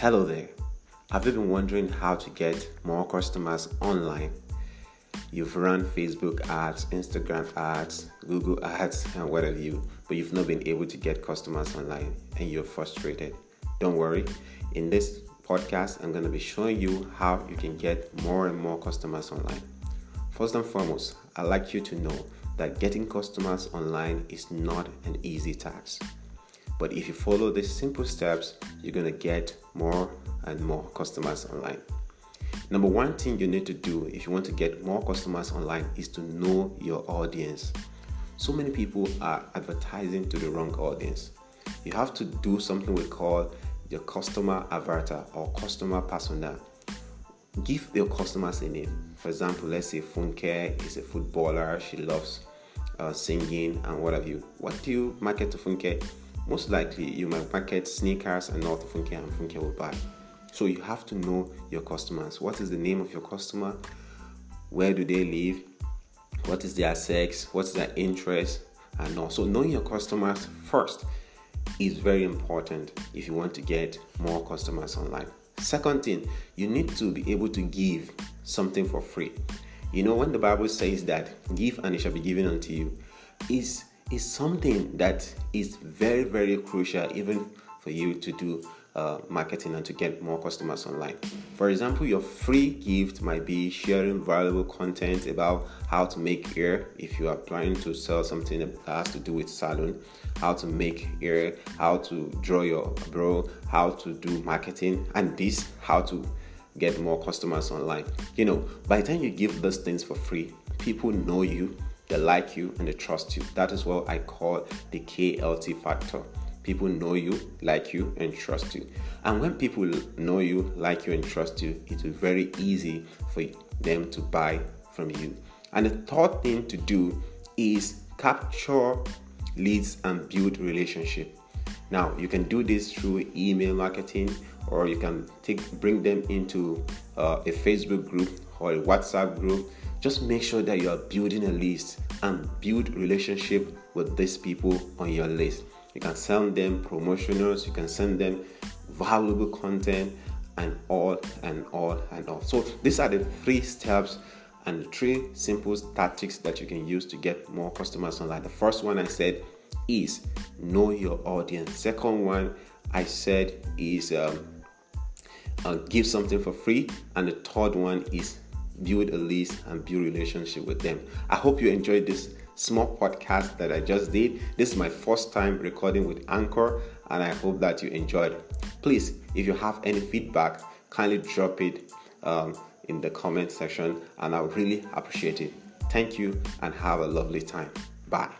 Hello there. Have you been wondering how to get more customers online? You've run Facebook ads, Instagram ads, Google ads, and what have you, but you've not been able to get customers online and you're frustrated. Don't worry. In this podcast, I'm going to be showing you how you can get more and more customers online. First and foremost, I'd like you to know that getting customers online is not an easy task. But if you follow these simple steps, you're to get more and more customers online. Number one thing you need to do if you want to get more customers online is to know your audience. So many people are advertising to the wrong audience. You have to do something we call your customer avatar or customer persona. Give your customers a name. For example, let's say Funke is a footballer, she loves uh, singing and what have you. What do you market to Funke? Most likely you might market sneakers and not Funke and Funke will buy. So you have to know your customers. What is the name of your customer? Where do they live? What is their sex? What's their interest? And all. So knowing your customers first is very important if you want to get more customers online. Second thing, you need to be able to give something for free. You know, when the Bible says that give and it shall be given unto you, is is something that is very, very crucial even for you to do uh, marketing and to get more customers online. For example, your free gift might be sharing valuable content about how to make hair if you are planning to sell something that has to do with salon, how to make hair, how to draw your brow, how to do marketing, and this how to get more customers online. You know, by the time you give those things for free, people know you they like you and they trust you. That is what I call the KLT factor. People know you, like you, and trust you. And when people know you, like you, and trust you, it will be very easy for them to buy from you. And the third thing to do is capture leads and build relationship. Now you can do this through email marketing, or you can take bring them into uh, a Facebook group or a WhatsApp group just make sure that you are building a list and build relationship with these people on your list. You can send them promotionals you can send them valuable content and all and all and all. So these are the three steps and the three simple tactics that you can use to get more customers online. The first one i said is know your audience. Second one i said is um, uh, give something for free. And the third one is build a list and build relationship with them. I hope you enjoyed this small podcast that I just did. This is my first time recording with Anchor, and I hope that you enjoyed. Please, if you have any feedback, kindly drop it um, in the comment section, and I would really appreciate it. Thank you, and have a lovely time. Bye.